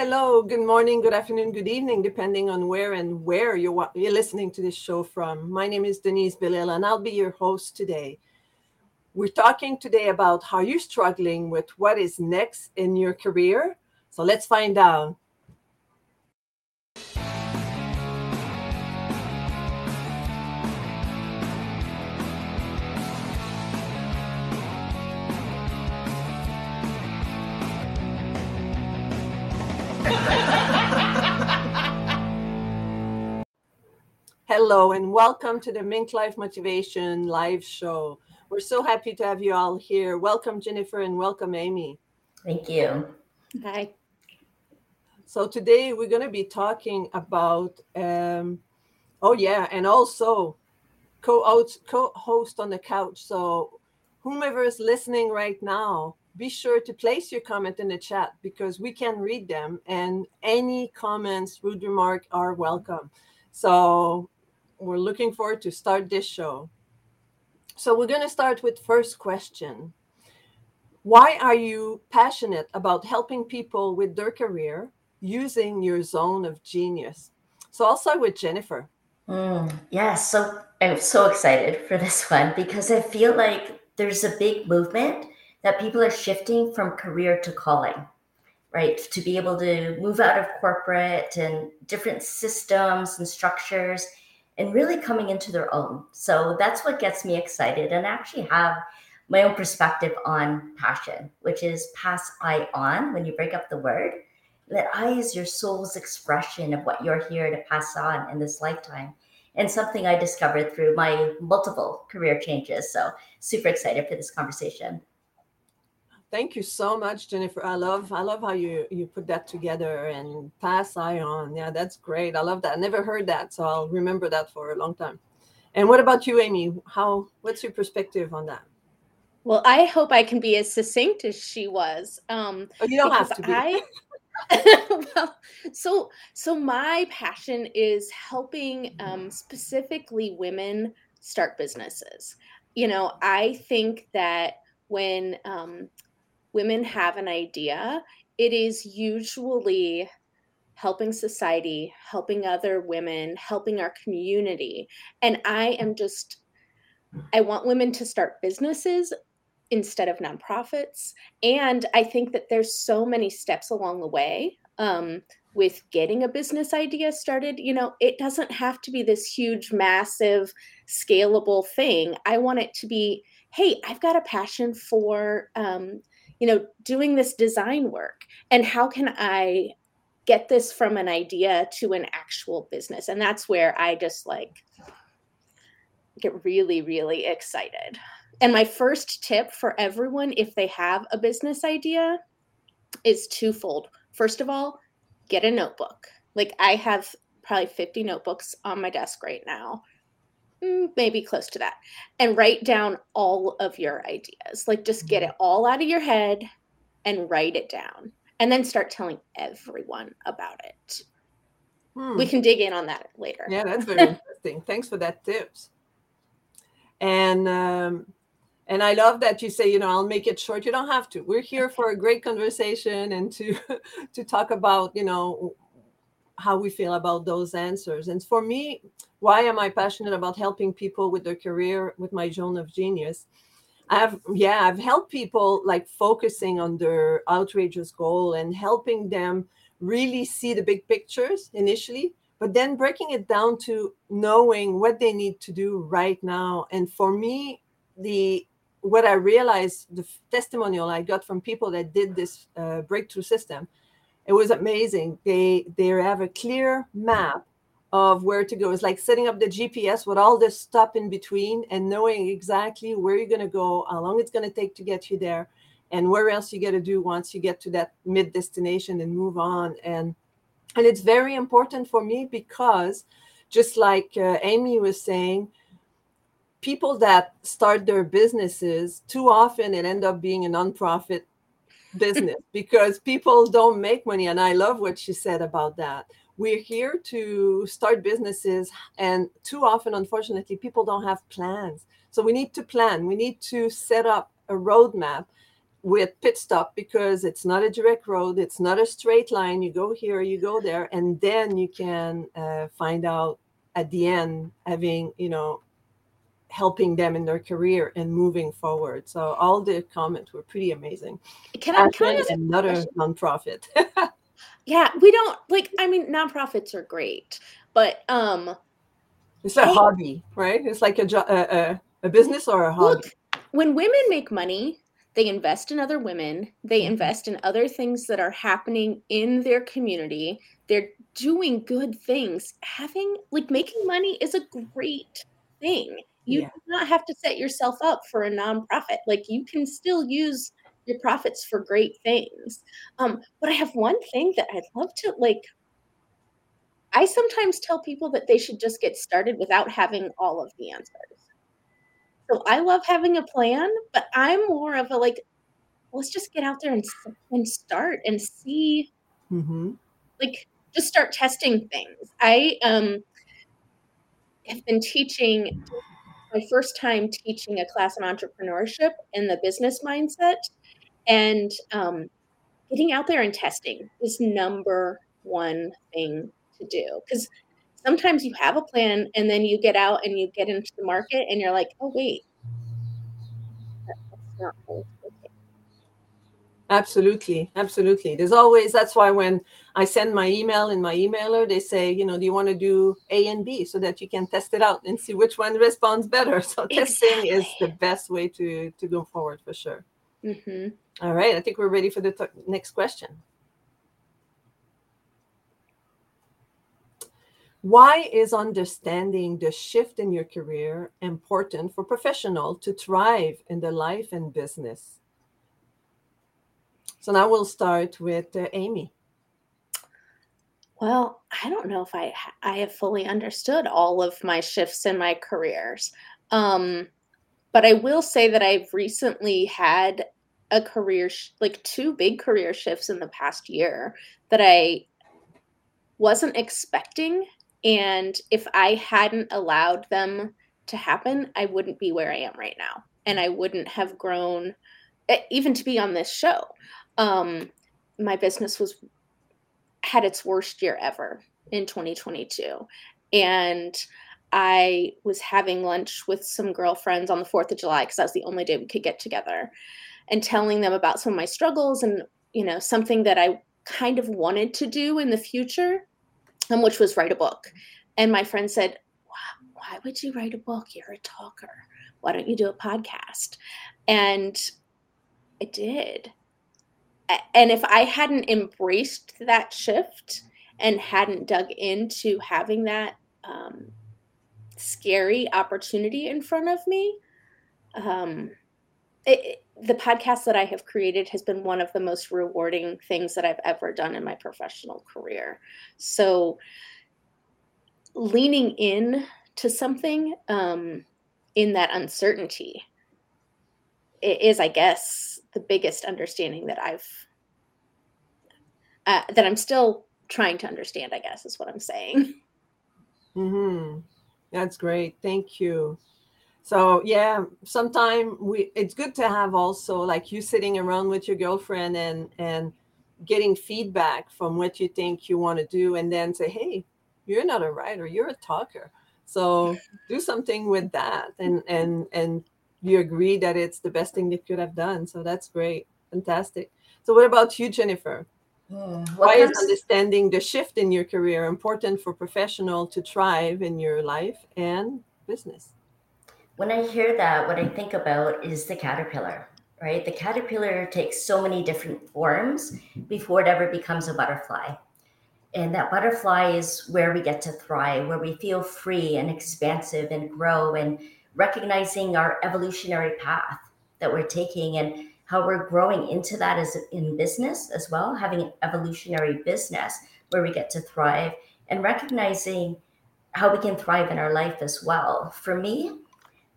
Hello, good morning, good afternoon, good evening, depending on where and where you're, you're listening to this show from. My name is Denise Belisle, and I'll be your host today. We're talking today about how you're struggling with what is next in your career. So let's find out. Hello, and welcome to the Mink Life Motivation live show. We're so happy to have you all here. Welcome, Jennifer, and welcome, Aimee. Thank you. Hi. So, today we're going to be talking about, um, oh, yeah, and also co host on the couch. So, whomever is listening right now, be sure to place your comment in the chat because we can read them, and any comments, rude remark are welcome. So, we're looking forward to start this show. So we're going to start with first question. Why are you passionate about helping people with their career using your zone of genius? So I'll start with Jennifer. Mm, yeah, so I'm so excited for this one because I feel like there's a big movement that people are shifting from career to calling, right? To be able to move out of corporate and different systems and structures and really coming into their own. So that's what gets me excited and I actually have my own perspective on passion, which is pass I on when you break up the word. That I is your soul's expression of what you're here to pass on in this lifetime. And something I discovered through my multiple career changes. So super excited for this conversation. Thank you so much, Jennifer. I love I love how you you put that together and pass I on. Yeah, that's great. I love that. I never heard that, so I'll remember that for a long time. And what about you, Aimee? How what's your perspective on that? Well, I hope I can be as succinct as she was. Um, oh, you don't have to be. I, well, so so my passion is helping um, specifically women start businesses. You know, I think that when um, women have an idea, it is usually helping society, helping other women, helping our community. And I am just, I want women to start businesses instead of nonprofits. And I think that there's so many steps along the way um, with getting a business idea started. You know, it doesn't have to be this huge, massive, scalable thing. I want it to be hey, I've got a passion for um, you know doing this design work and how can i get this from an idea to an actual business? And that's where i just like get really really excited. And my first tip for everyone if they have a business idea is twofold. First of all get a notebook. Like i have probably 50 notebooks on my desk right now maybe close to that and write down all of your ideas. Like just get it mm-hmm. all out of your head and write it down and then start telling everyone about it. Hmm. we can dig in on that later. Yeah that's very interesting. Thanks for that tips. And um and i love that you say you know i'll make it short. You don't have to. We're here for a great conversation and to to talk about you know how we feel about those answers. And for me, why am I passionate about helping people with their career with my zone of genius? I've yeah, I've helped people like focusing on their outrageous goal and helping them really see the big pictures initially, but then breaking it down to knowing what they need to do right now. And for me, the what I realized, the testimonial I got from people that did this uh, breakthrough system, it was amazing. They they have a clear map of where to go. It's like setting up the GPS with all this stuff in between and knowing exactly where you're going to go, how long it's going to take to get you there, and where else you got to do once you get to that mid destination and move on. And and it's very important for me because just like uh, Aimee was saying, people that start their businesses too often it end up being a nonprofit business because people don't make money. And I love what she said about that. We're here to start businesses, and too often, unfortunately, people don't have plans. So we need to plan. We need to set up a roadmap with pit stop because it's not a direct road it's not a straight line you go here you go there and then you can uh, find out at the end having you know helping them in their career and moving forward. So all the comments were pretty amazing. Can i, can I another nonprofit. Yeah we don't like i mean nonprofits are great but um it's a I, hobby right? It's like a, a, a business or a hobby? Look, when women make money they invest in other women they mm-hmm. invest in other things that are happening in their community. They're doing good things. Having like making money is a great thing you yeah. do not have to set yourself up for a nonprofit like you can still use your profits for great things um but i have one thing that i'd love to like i sometimes tell people that they should just get started without having all of the answers so I love having a plan, but I'm more of a like, let's just get out there and and start and see, mm-hmm. like just start testing things. I um have been teaching my first time teaching a class on entrepreneurship and the business mindset, and um, getting out there and testing is number one thing to do. Because sometimes you have a plan and then you get out and you get into the market and you're like, oh wait, that's not Absolutely, absolutely. There's always that's why when I send my email in my emailer, they say, you know, do you want to do A and B so that you can test it out and see which one responds better. So exactly. testing is the best way to to go forward for sure. Mm-hmm. All right, I think we're ready for the t- next question. Why is understanding the shift in your career important for professional to thrive in the life and business? So now we'll start with uh, Aimee. Well, I don't know if I I have fully understood all of my shifts in my careers. Um, but I will say that I've recently had a career sh- like two big career shifts in the past year that I wasn't expecting and if I hadn't allowed them to happen, I wouldn't be where I am right now. And I wouldn't have grown, even to be on this show. Um, my business was had its worst year ever in 2022. And I was having lunch with some girlfriends on the 4th of July because that was the only day we could get together and telling them about some of my struggles and, you know, something that I kind of wanted to do in the future um, which was write a book. And my friend said, Why would you write a book? You're a talker. Why don't you do a podcast? And I did. And if I hadn't embraced that shift and hadn't dug into having that um, scary opportunity in front of me, um, it, the podcast that I have created has been one of the most rewarding things that I've ever done in my professional career. So, leaning in to something um, in that uncertainty is, I guess, the biggest understanding that I've uh, that I'm still trying to understand. I guess is what I'm saying. Hmm. That's great. Thank you so yeah sometimes we it's good to have also like you sitting around with your girlfriend and and getting feedback from what you think you want to do and then say hey you're not a writer you're a talker so do something with that and and and you agree that it's the best thing you could have done so that's great fantastic so what about you jennifer hmm, why is understanding the shift in your career important for professional to thrive in your life and business when I hear that, what I think about is the caterpillar, right? The caterpillar takes so many different forms before it ever becomes a butterfly. And that butterfly is where we get to thrive, where we feel free and expansive and grow and recognizing our evolutionary path that we're taking and how we're growing into that as in business as well, having an evolutionary business where we get to thrive and recognizing how we can thrive in our life as well. For me,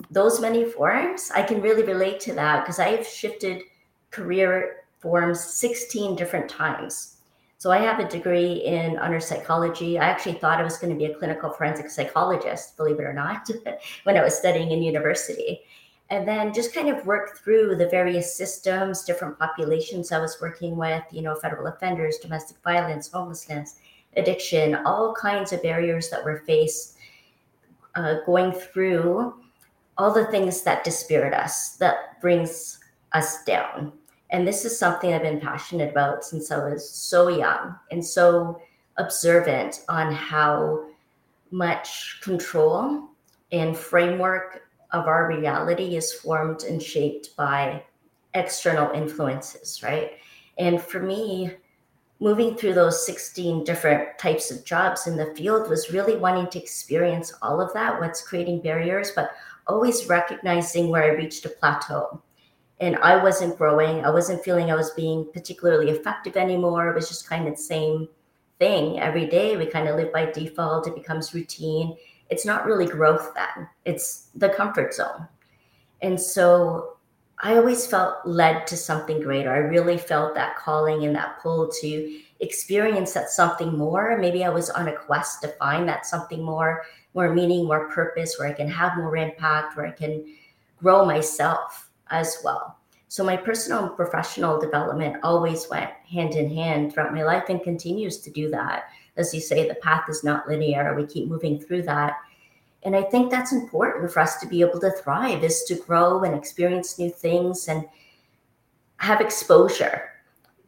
those many forms, I can really relate to that because I've shifted career forms 16 different times. So I have a degree in under psychology. I actually thought I was going to be a clinical forensic psychologist, believe it or not, when I was studying in university. and then just kind of work through the various systems, different populations I was working with, you know, federal offenders, domestic violence, homelessness, addiction, all kinds of barriers that were faced uh, going through all the things that dispirit us, that brings us down. And this is something I've been passionate about since I was so young and so observant on how much control and framework of our reality is formed and shaped by external influences, right? And for me, moving through those 16 different types of jobs in the field was really wanting to experience all of that, what's creating barriers, but always recognizing where I reached a plateau. And I wasn't growing. I wasn't feeling I was being particularly effective anymore. It was just kind of the same thing every day. We kind of live by default. It becomes routine it's not really growth then, it's the comfort zone. And so I always felt led to something greater. I really felt that calling and that pull to experience that something more. Maybe I was on a quest to find that something more, more meaning, more purpose, where I can have more impact, where I can grow myself as well. So my personal and professional development always went hand in hand throughout my life and continues to do that as you say, the path is not linear. We keep moving through that. And I think that's important for us to be able to thrive is to grow and experience new things and have exposure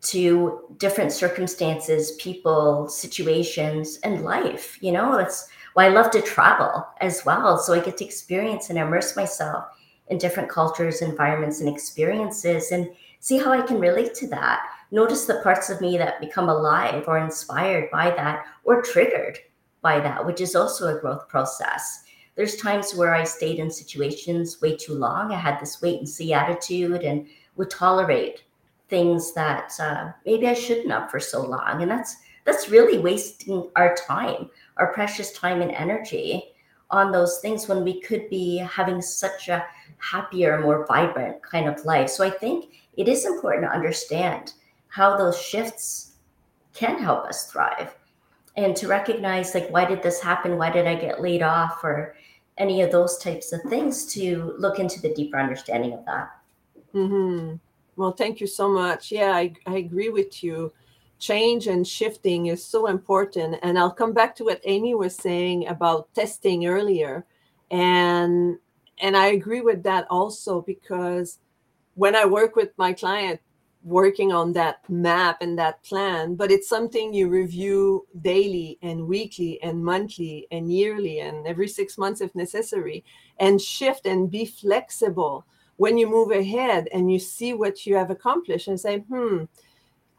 to different circumstances, people, situations, and life. You know, it's why I love to travel as well. So I get to experience and immerse myself in different cultures, environments, and experiences and see how I can relate to that notice the parts of me that become alive or inspired by that or triggered by that, which is also a growth process. There's times where I stayed in situations way too long. I had this wait and see attitude and would tolerate things that uh, maybe I shouldn't have for so long. And that's that's really wasting our time, our precious time and energy on those things when we could be having such a happier, more vibrant kind of life. So I think it is important to understand how those shifts can help us thrive and to recognize like why did this happen? Why did i get laid off? Or any of those types of things to look into the deeper understanding of that. Mm-hmm. well thank you so much. Yeah I, I agree with you change and shifting is so important. And i'll come back to what Aimee was saying about testing earlier. And and i agree with that also because when i work with my client working on that map and that plan, but it's something you review daily and weekly and monthly and yearly and every six months if necessary, and shift and be flexible. When you move ahead and you see what you have accomplished and say, hmm,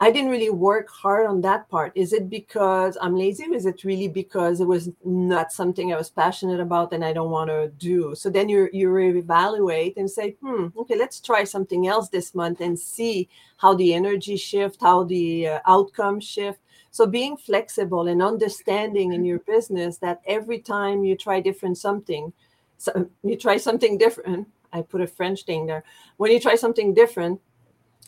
I didn't really work hard on that part. Is it because I'm lazy? Or is it really because it was not something I was passionate about and I don't want to do? So then you you reevaluate and say, hmm, okay, let's try something else this month and see how the energy shift, how the uh, outcome shift. So being flexible and understanding in your business that every time you try different something, so you try something different. I put a French thing there. When you try something different,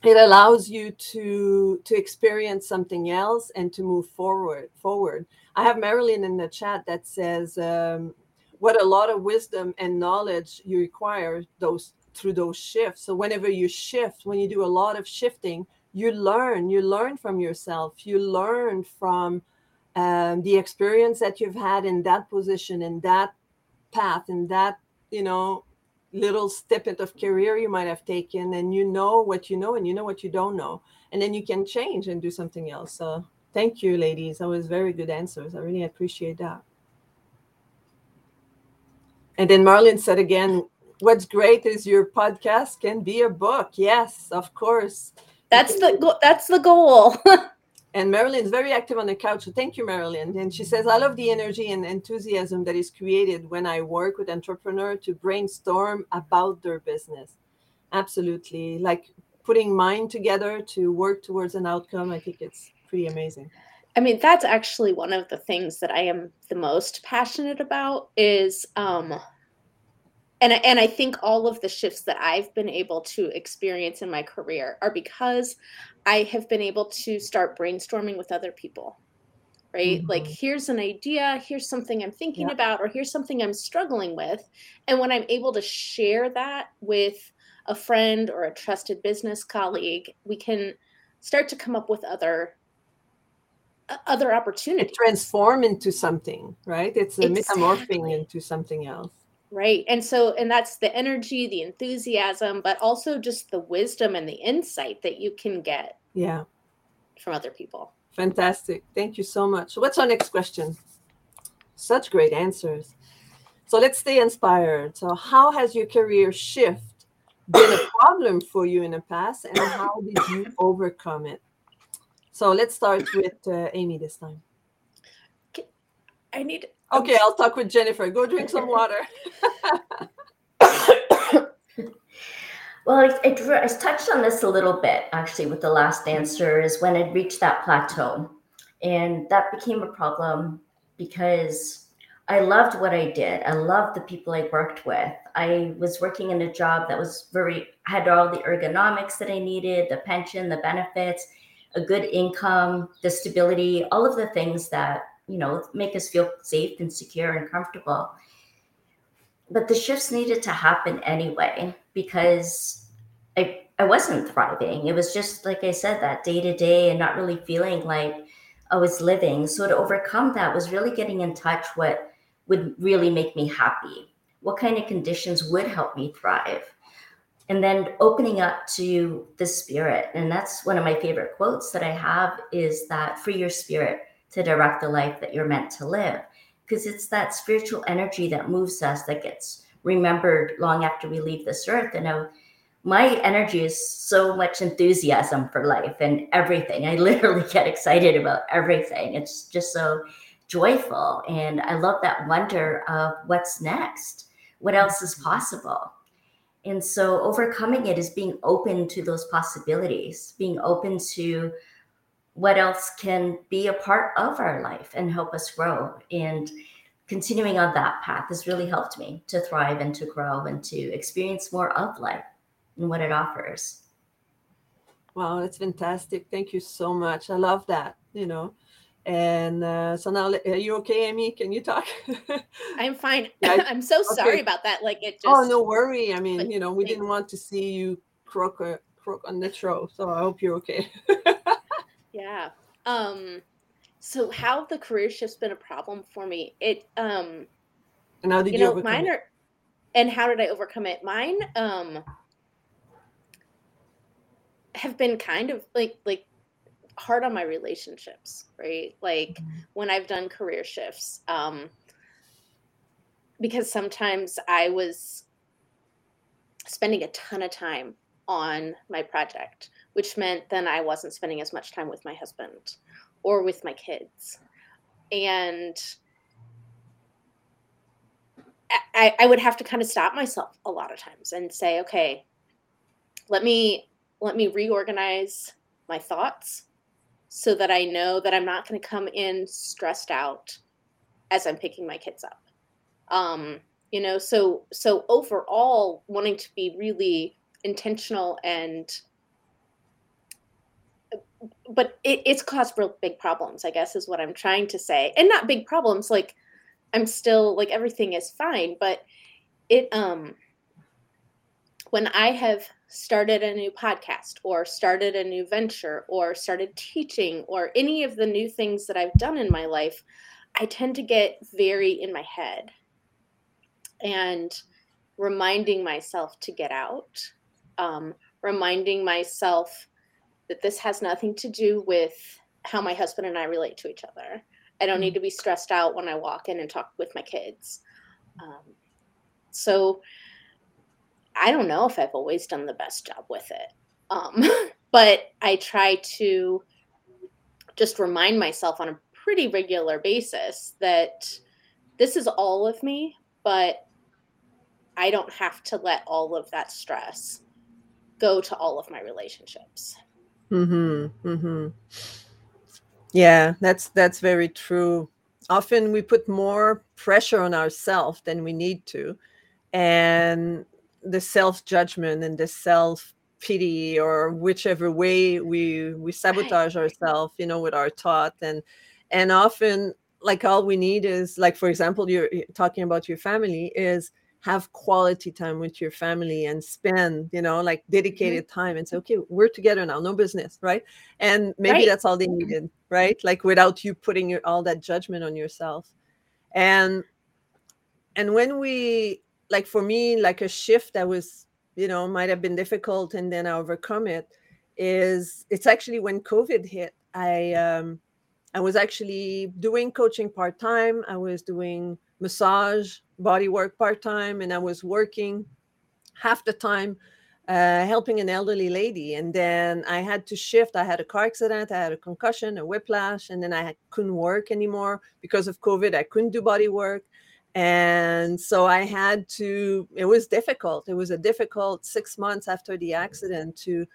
it allows you to to experience something else and to move forward forward. I have marilyn in the chat that says um, what a lot of wisdom and knowledge you require those through those shifts. So whenever you shift when you do a lot of shifting you learn you learn from yourself. You learn from um, the experience that you've had in that position in that path in that you know little snippet of career you might have taken and you know what you know and you know what you don't know and then you can change and do something else. So thank you ladies. That was very good answers. I really appreciate that. And then marilyn said again what's great is your podcast can be a book. Yes of course. That's the that's the goal And Marilyn's very active on the couch. So thank you, Marilyn. And she says, I love the energy and enthusiasm that is created when I work with entrepreneurs to brainstorm about their business. Absolutely. Like putting mind together to work towards an outcome. I think it's pretty amazing. I mean, that's actually one of the things that I am the most passionate about is um and and I think all of the shifts that I've been able to experience in my career are because I have been able to start brainstorming with other people. right? Mm-hmm. Like, here's an idea, here's something I'm thinking yeah. about, or here's something I'm struggling with. And when I'm able to share that with a friend or a trusted business colleague, we can start to come up with other other opportunities. It transform into something, right? It's a exactly. metamorphing into something else. Right. And so and that's the energy, the enthusiasm, but also just the wisdom and the insight that you can get. Yeah. From other people. Fantastic. Thank you so much. What's our next question? Such great answers. So let's stay inspired. So how has your career shift been a problem for you in the past and how did you overcome it? So let's start with uh, Aimee this time. I need. Okay, I'll talk with Jennifer. Go drink some water. well, I, I, I, touched on this a little bit actually with the last answer is when it reached that plateau. And that became a problem because I loved what I did. I loved the people I worked with. I was working in a job that was very, had all the ergonomics that I needed, the pension, the benefits a good income, the stability, all of the things that, you know, make us feel safe and secure and comfortable. But the shifts needed to happen anyway because I I wasn't thriving. It was just like I said, that day to day and not really feeling like I was living. So to overcome that was really getting in touch what would really make me happy. What kind of conditions would help me thrive? and then opening up to the spirit and that's one of my favorite quotes that i have is that free your spirit to direct the life that you're meant to live. Because it's that spiritual energy that moves us that gets remembered long after we leave this earth and I, my energy is so much enthusiasm for life and everything. I literally get excited about everything. It's just so joyful and i love that wonder of what's next what else is mm-hmm. possible. And so overcoming it is being open to those possibilities, being open to what else can be a part of our life and help us grow. And continuing on that path has really helped me to thrive and to grow and to experience more of life and what it offers. Wow, that's fantastic. Thank you so much. I love that, you know. And uh, so now, are you okay, Aimee? Can you talk? I'm fine. Yeah, I'm so sorry okay. about that. Like it oh, just. Oh no worry. I mean, you know, we didn't want to see you croak uh, croak on the show, so I hope you're okay. yeah. Um. So how the career shift's been a problem for me? It um. And how did you, you know mine are, and how did I overcome it? Mine um have been kind of like like hard on my relationships, right? Like mm-hmm. when I've done career shifts, um, because sometimes I was spending a ton of time on my project, which meant then I wasn't spending as much time with my husband or with my kids. And I, I would have to kind of stop myself a lot of times and say, okay, let me let me reorganize my thoughts so that I know that I'm not going to come in stressed out as I'm picking my kids up. Um, you know, so so overall, wanting to be really intentional and but it, it's caused real big problems i guess is what i'm trying to say. And not big problems like i'm still like everything is fine but it um when i have started a new podcast or started a new venture or started teaching or any of the new things that I've done in my life, I tend to get very in my head and reminding myself to get out, um, reminding myself that this has nothing to do with how my husband and I relate to each other. I don't need mm. to be stressed out when I walk in and talk with my kids. Um, so, I don't know if I've always done the best job with it. Um, but I try to just remind myself on a pretty regular basis that this is all of me, but I don't have to let all of that stress go to all of my relationships. Mhm. Mhm. Yeah, that's that's very true. Often we put more pressure on ourselves than we need to. And the self judgment and the self pity or whichever way we we sabotage right. ourselves you know with our thought and and often like all we need is like for example you're talking about your family is have quality time with your family and spend you know like mm-hmm. dedicated mm-hmm. time and say okay we're together now no business right and maybe right. that's all they needed right like without you putting your, all that judgment on yourself and and when we like for me like a shift that was you know might have been difficult and then i overcome it is it's actually when covid hit i um i was actually doing coaching part-time i was doing massage body work part-time and i was working half the time uh, helping an elderly lady. And then i had to shift. I had a car accident i had a concussion a whiplash and then i couldn't work anymore. Because of covid i couldn't do body work. And so i had to it was difficult. It was a difficult six months after the accident to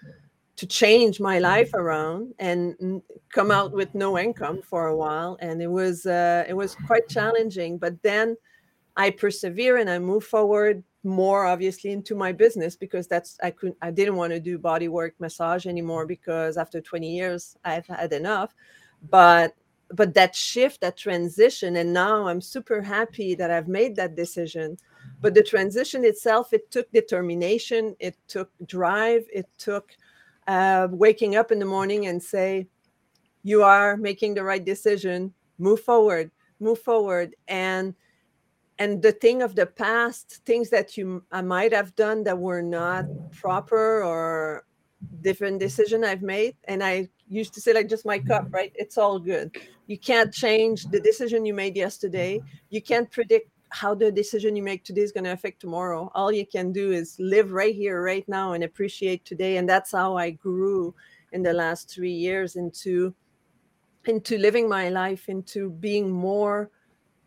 to change my life around and come out with no income for a while. And it was uh, it was quite challenging. But then i persevere and i move forward more obviously into my business because that's i couldn't i didn't want to do body work massage anymore because after 20 years i've had enough. But but that shift that transition and now i'm super happy that i've made that decision. But the transition itself it took determination it took drive it took uh, waking up in the morning and say you are making the right decision. Move forward move forward. And and the thing of the past things that you i might have done that were not proper or different decision i've made and i used to say like just my cup right? It's all good. You can't change the decision you made yesterday. You can't predict how the decision you make today is going to affect tomorrow. All you can do is live right here right now and appreciate today and that's how i grew in the last three years into into living my life into being more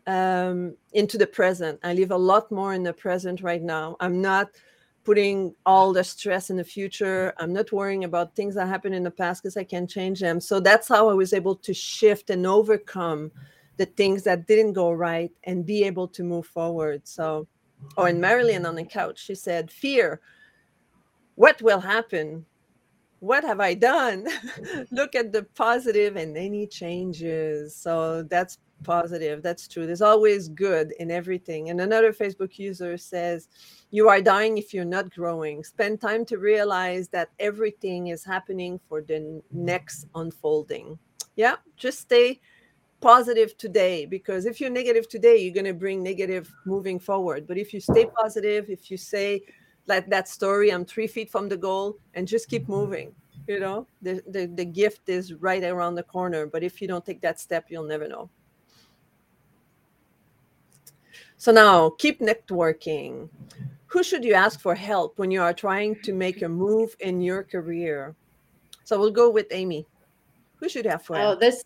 um, into the present i live a lot more in the present right now i'm not putting all the stress in the future. I'm not worrying about things that happened in the past because I can't change them. So that's how I was able to shift and overcome the things that didn't go right and be able to move forward. So, oh, and Marilyn on the couch, she said, Fear, what will happen? What have I done? Look at the positive and any changes. So that's positive. That's true. There's always good in everything. And another Facebook user says, You are dying if you're not growing. Spend time to realize that everything is happening for the next unfolding. Yeah, just stay positive today because if you're negative today, you're going to bring negative moving forward. But if you stay positive, if you say, like that story, I'm three feet from the goal, and just keep mm-hmm. moving you know the, the the gift is right around the corner but if you don't take that step you'll never know so now keep networking. Who should you ask for help when you are trying to make a move in your career? So we'll go with Aimee. Who should have for help? oh, this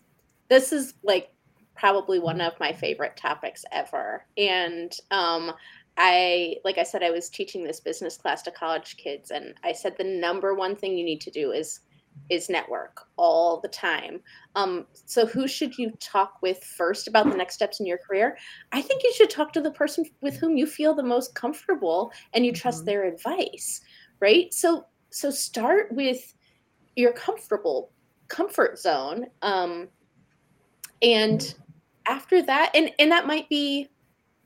this is like probably one of my favorite topics ever. And um I like I said I was teaching this business class to college kids and I said the number one thing you need to do is is network all the time. Um, so, who should you talk with first about the next steps in your career? I think you should talk to the person with whom you feel the most comfortable and you trust mm-hmm. their advice, right? So, so start with your comfortable comfort zone, um, and after that, and and that might be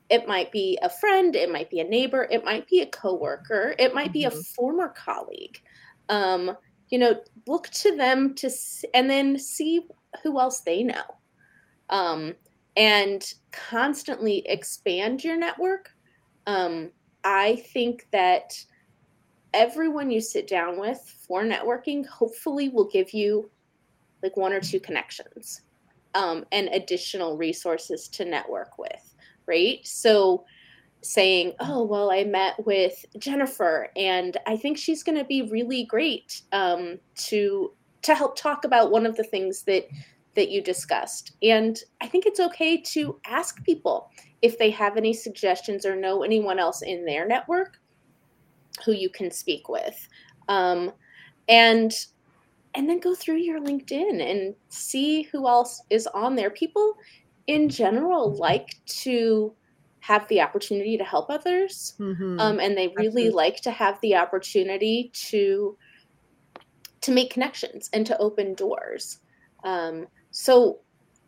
it might be a friend it might be a neighbor it might be a coworker it might be a mm-hmm. former colleague um, you know look to them to and then see who else they know. Um, and constantly expand your network. Um, i think that everyone you sit down with for networking hopefully will give you like one or two connections um, and additional resources to network with right? So saying, "Oh, well, I met with Jennifer, and I think she's going to be really great um, to to help talk about one of the things that that you discussed." And I think it's okay to ask people if they have any suggestions or know anyone else in their network who you can speak with, um, and and then go through your LinkedIn and see who else is on there. People in general like to have the opportunity to help others mm-hmm. um, and they really Absolutely. like to have the opportunity to to make connections and to open doors um, so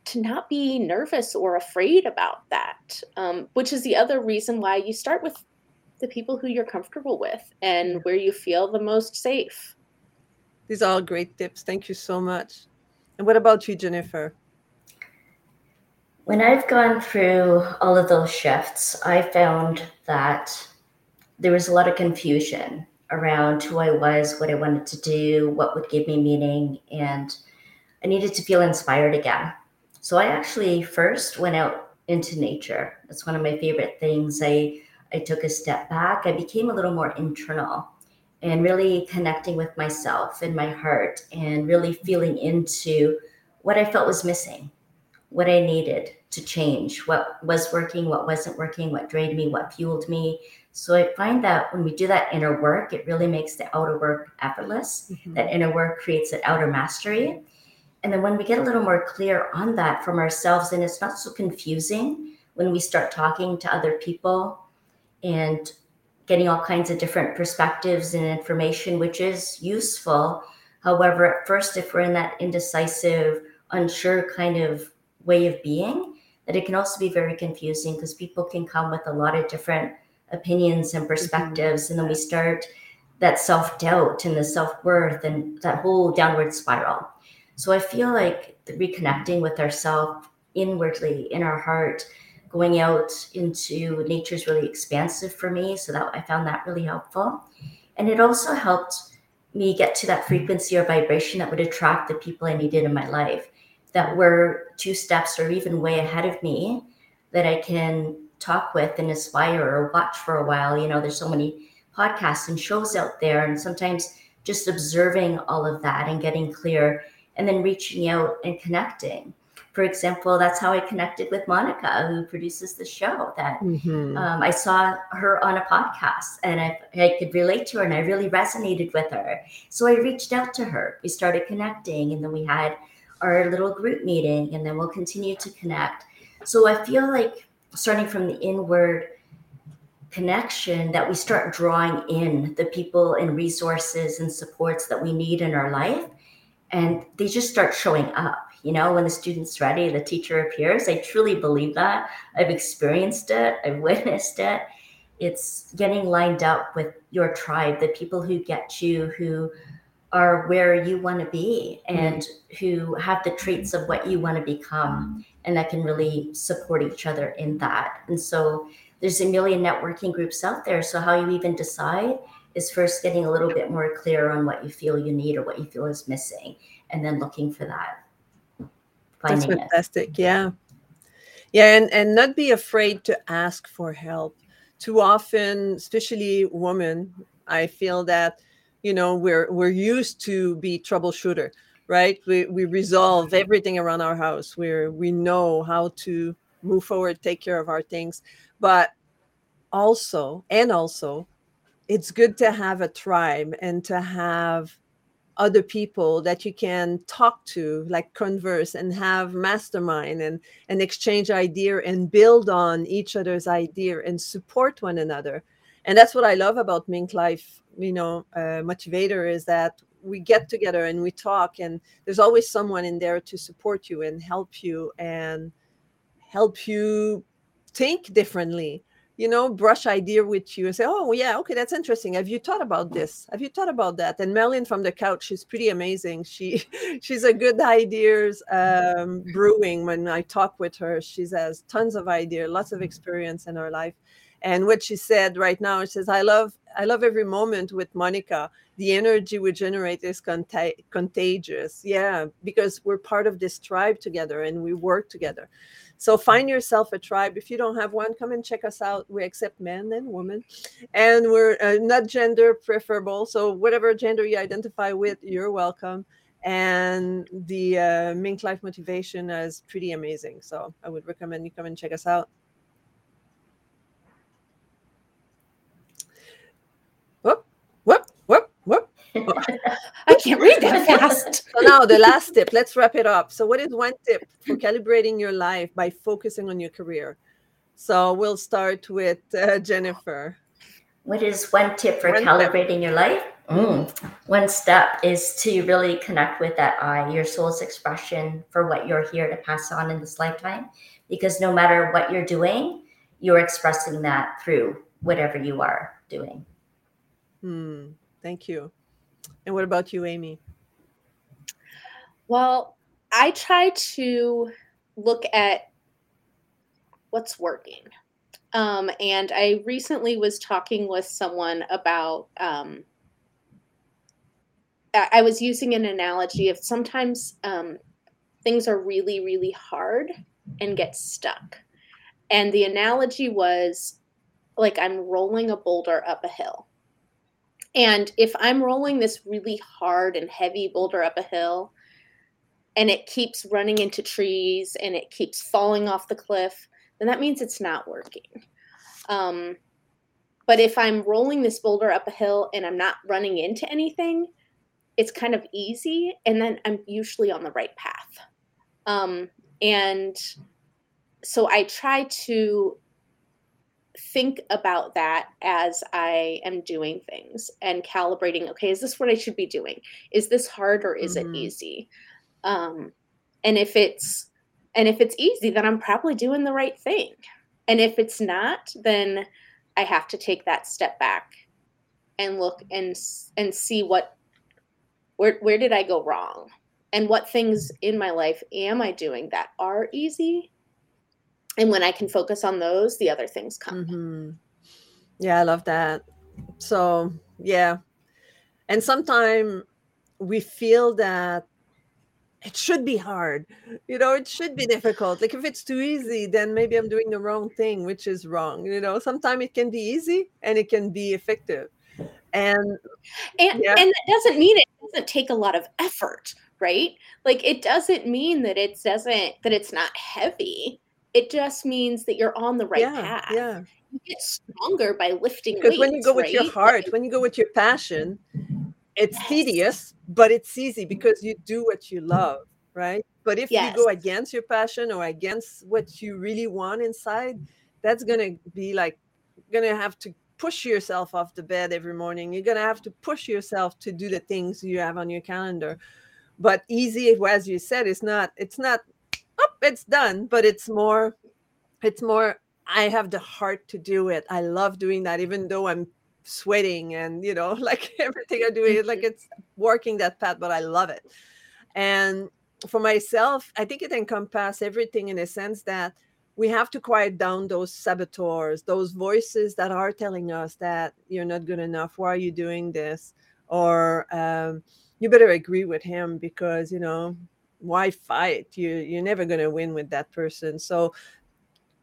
to not be nervous or afraid about that, um, which is the other reason why you start with the people who you're comfortable with and where you feel the most safe. These are all great tips. Thank you so much. And what about you, Jennifer? When I've gone through all of those shifts, I found that there was a lot of confusion around who I was, what I wanted to do, what would give me meaning, and I needed to feel inspired again. So I actually first went out into nature. That's one of my favorite things. I I took a step back. I became a little more internal and really connecting with myself and my heart and really feeling into what I felt was missing, what I needed to change, what was working, what wasn't working, what drained me, what fueled me. So I find that when we do that inner work, it really makes the outer work effortless. Mm-hmm. That inner work creates an outer mastery. And then when we get a little more clear on that from ourselves, and it's not so confusing when we start talking to other people and getting all kinds of different perspectives and information, which is useful. However, at first, if we're in that indecisive, unsure kind of way of being, that it can also be very confusing because people can come with a lot of different opinions and mm-hmm. perspectives. Mm-hmm. And then we start that self doubt and the self worth and that whole downward spiral. So I feel like reconnecting with ourselves inwardly in our heart going out into nature is really expansive for me. So that I found that really helpful. And it also helped me get to that frequency or vibration that would attract the people I needed in my life that were two steps or even way ahead of me that I can talk with and aspire or watch for a while. You know, there's so many podcasts and shows out there, and sometimes just observing all of that and getting clear and then reaching out and connecting for example, that's how I connected with Monica, who produces the show. That mm-hmm. um, I saw her on a podcast and I, I, could relate to her and I really resonated with her. So I reached out to her. We started connecting and then we had our little group meeting and then we'll continue to connect. So I feel like starting from the inward connection that we start drawing in the people and resources and supports that we need in our life and they just start showing up you know, when the student's ready, the teacher appears. I truly believe that. I've experienced it, I've witnessed it. It's getting lined up with your tribe, the people who get you, who are where you want to be, and mm-hmm. who have the traits of what you want to become, and that can really support each other in that. And so there's a million networking groups out there. So, how you even decide is first getting a little bit more clear on what you feel you need or what you feel is missing, and then looking for that that's fantastic it. yeah yeah and and not be afraid to ask for help too often especially women i feel that you know we're we're used to be troubleshooter right? We we resolve mm-hmm. everything around our house. Where we know how to move forward take care of our things. But also and also it's good to have a tribe and to have other people that you can talk to like converse and have mastermind and and exchange idea and build on each other's idea and support one another and that's what i love about mink life you know uh, motivator is that we get together and we talk and there's always someone in there to support you and help you and help you think differently you know, brush idea with you and say, oh, yeah, okay, that's interesting. Have you thought about this? Have you thought about that? And Marilyn from the couch, she's pretty amazing. She she's a good ideas um, brewing. When I talk with her, she has tons of ideas, lots of experience in her life. And what she said right now, she says, I love I love every moment with Monica. The energy we generate is contag- contagious. Yeah, because we're part of this tribe together and we work together. So find yourself a tribe. If you don't have one, come and check us out. We accept men and women, and we're uh, not gender preferable. So whatever gender you identify with, you're welcome. And the uh, Mink Life Motivation is pretty amazing. So I would recommend you come and check us out. I can't read that fast. so now the last tip. Let's wrap it up. So, what is one tip for calibrating your life by focusing on your career? So we'll start with uh, Jennifer. What is one tip for one calibrating tip. your life? Mm. One step is to really connect with that I, your soul's expression for what you're here to pass on in this lifetime. Because no matter what you're doing, you're expressing that through whatever you are doing. Hmm. Thank you. And what about you, Aimee? Well, I try to look at what's working. Um, and I recently was talking with someone about um, I was using an analogy of sometimes um, things are really, really hard and get stuck. And the analogy was like I'm rolling a boulder up a hill. And if I'm rolling this really hard and heavy boulder up a hill and it keeps running into trees and it keeps falling off the cliff, then that means it's not working. Um, but if I'm rolling this boulder up a hill and I'm not running into anything, it's kind of easy and then i'm usually on the right path um, and so i try to think about that as i am doing things and calibrating okay is this what i should be doing is this hard or is mm-hmm. it easy um, and if it's and if it's easy then i'm probably doing the right thing and if it's not then i have to take that step back and look and and see what where where did I go wrong? And what things in my life am I doing that are easy? And when I can focus on those, the other things come. Mm-hmm. Yeah, I love that. So, yeah. And sometimes we feel that it should be hard. You know, it should be difficult. Like if it's too easy, then maybe I'm doing the wrong thing, which is wrong. You know, sometimes it can be easy and it can be effective and and yeah. and that doesn't mean it doesn't take a lot of effort right like it doesn't mean that it doesn't that it's not heavy it just means that you're on the right yeah, path yeah you get stronger by lifting because weights, when you go with your heart when you go with your passion it's yes. tedious but it's easy because you do what you love right but if yes. you go against your passion or against what you really want inside that's gonna be like gonna have to push yourself off the bed every morning. You're going to have to push yourself to do the things you have on your calendar. But easy, as you said, it's not, it's not, it's done, but it's more, it's more, I have the heart to do it. I love doing that, even though I'm sweating and, you know, like everything I do, is like it's working that path, but I love it. And for myself, I think it encompasses everything in a sense that we have to quiet down those saboteurs, those voices that are telling us that you're not good enough. Why are you doing this? Or um, you better agree with him because you know why fight? You you're never gonna win with that person. So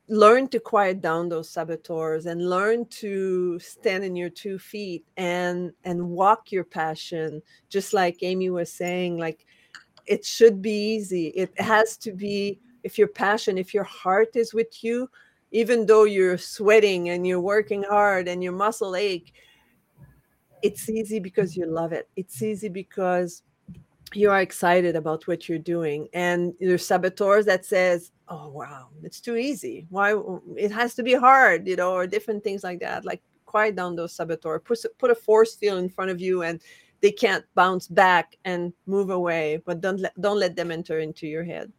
learn to quiet down those saboteurs and learn to stand in your two feet and and walk your passion just like Aimee was saying like it should be easy it has to be if your passion, if your heart is with you, even though you're sweating and you're working hard and your muscle ache, it's easy because you love it. It's easy because you are excited about what you're doing. And there's saboteurs that says, "Oh wow, it's too easy. Why it has to be hard," you know, or different things like that. Like quiet down those saboteurs. Put put a force field in front of you and they can't bounce back and move away but don't let don't let them enter into your head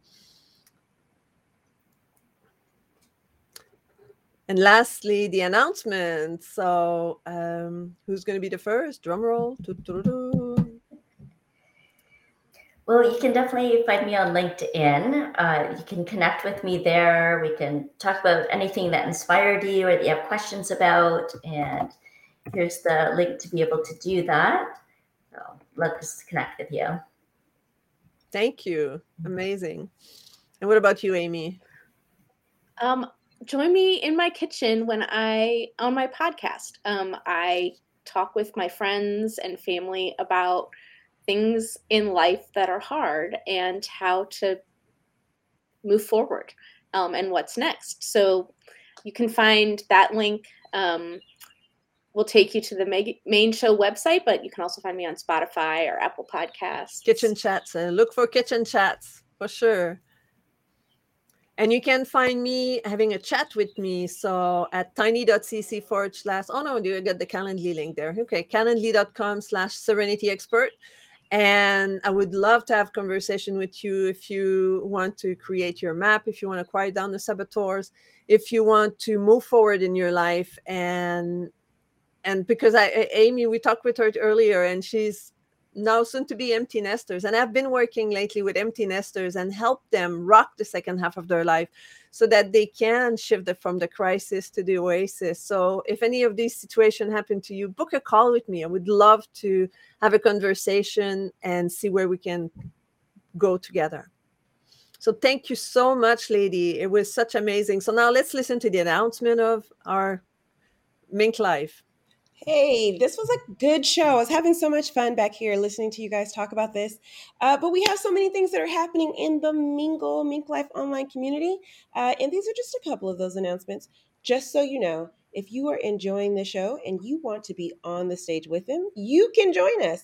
And lastly, the announcement. So, um, who's going to be the first? Drum roll. Well, you can definitely find me on LinkedIn. Uh, you can connect with me there. We can talk about anything that inspired you or that you have questions about. And here's the link to be able to do that. So, love to connect with you. Thank you. Amazing. And what about you, Aimee? Um, join me in my kitchen when I on my podcast. Um, I talk with my friends and family about things in life that are hard and how to move forward um, and what's next. So you can find that link. Um, will take you to the main show website, but you can also find me on Spotify or Apple Podcasts. Kitchen chats. Uh, look for kitchen chats for sure. and you can find me having a chat with me. So at tiny.cc forward slash, oh no, do you get the Calendly link there. Okay, calendly.com slash serenity expert. And I would love to have conversation with you if you want to create your map, if you want to quiet down the saboteurs, if you want to move forward in your life. And and because I Aimee, we talked with her earlier, and she's now soon to be empty nesters. And I've been working lately with empty nesters and help them rock the second half of their life so that they can shift the, from the crisis to the oasis. So if any of these situations happen to you, book a call with me. I would love to have a conversation and see where we can go together. So thank you so much, lady. It was such amazing. So now let's listen to the announcement of our Mink Life. Hey, this was a good show. I was having so much fun back here listening to you guys talk about this. Uh, but we have so many things that are happening in the Mingle Mink Life online community. Uh, and these are just a couple of those announcements. Just so you know, if you are enjoying the show and you want to be on the stage with them, you can join us.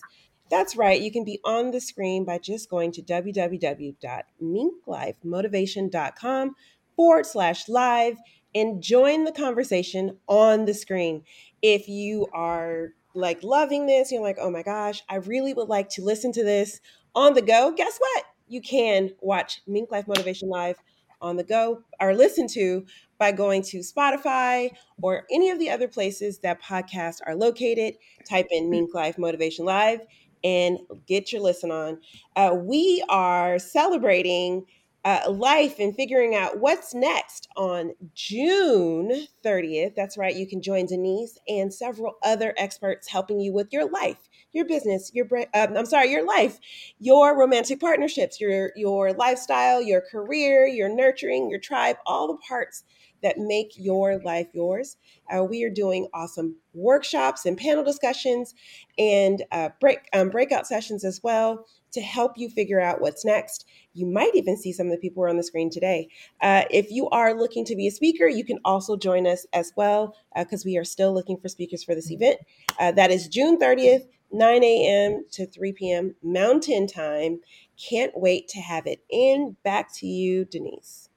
That's right. You can be on the screen by just going to www.minklifemotivation.com forward slash live and join the conversation on the screen if you are like loving this, you're like, oh my gosh, I really would like to listen to this on the go. Guess what? You can watch Mink Life Motivation Live on the go or listen to by going to Spotify or any of the other places that podcasts are located. Type in Mink Life Motivation Live and get your listen on. Uh, we are celebrating uh, life and figuring out what's next on June 30th. That's right, you can join Denise and several other experts helping you with your life, your business, your um, I'm sorry, your life, your romantic partnerships, your your lifestyle, your career, your nurturing, your tribe, all the parts that make your life yours. Uh, we are doing awesome workshops and panel discussions and uh, break um, breakout sessions as well to help you figure out what's next. You might even see some of the people who are on the screen today. Uh, if you are looking to be a speaker, you can also join us as well because uh, we are still looking for speakers for this event. Uh, that is June 30th, 9 a.m. to 3 p.m. Mountain Time. Can't wait to have it. And back to you, Denise.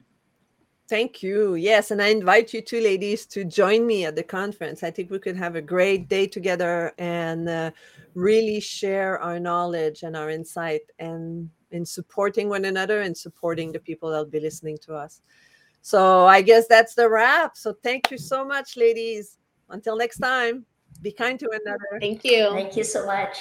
Thank you. Yes, and I invite you two ladies to join me at the conference. I think we could have a great day together and uh, really share our knowledge and our insight and in supporting one another and supporting the people that'll be listening to us. So I guess that's the wrap. So thank you so much, ladies. Until next time, be kind to one another. Thank you. Thank you so much.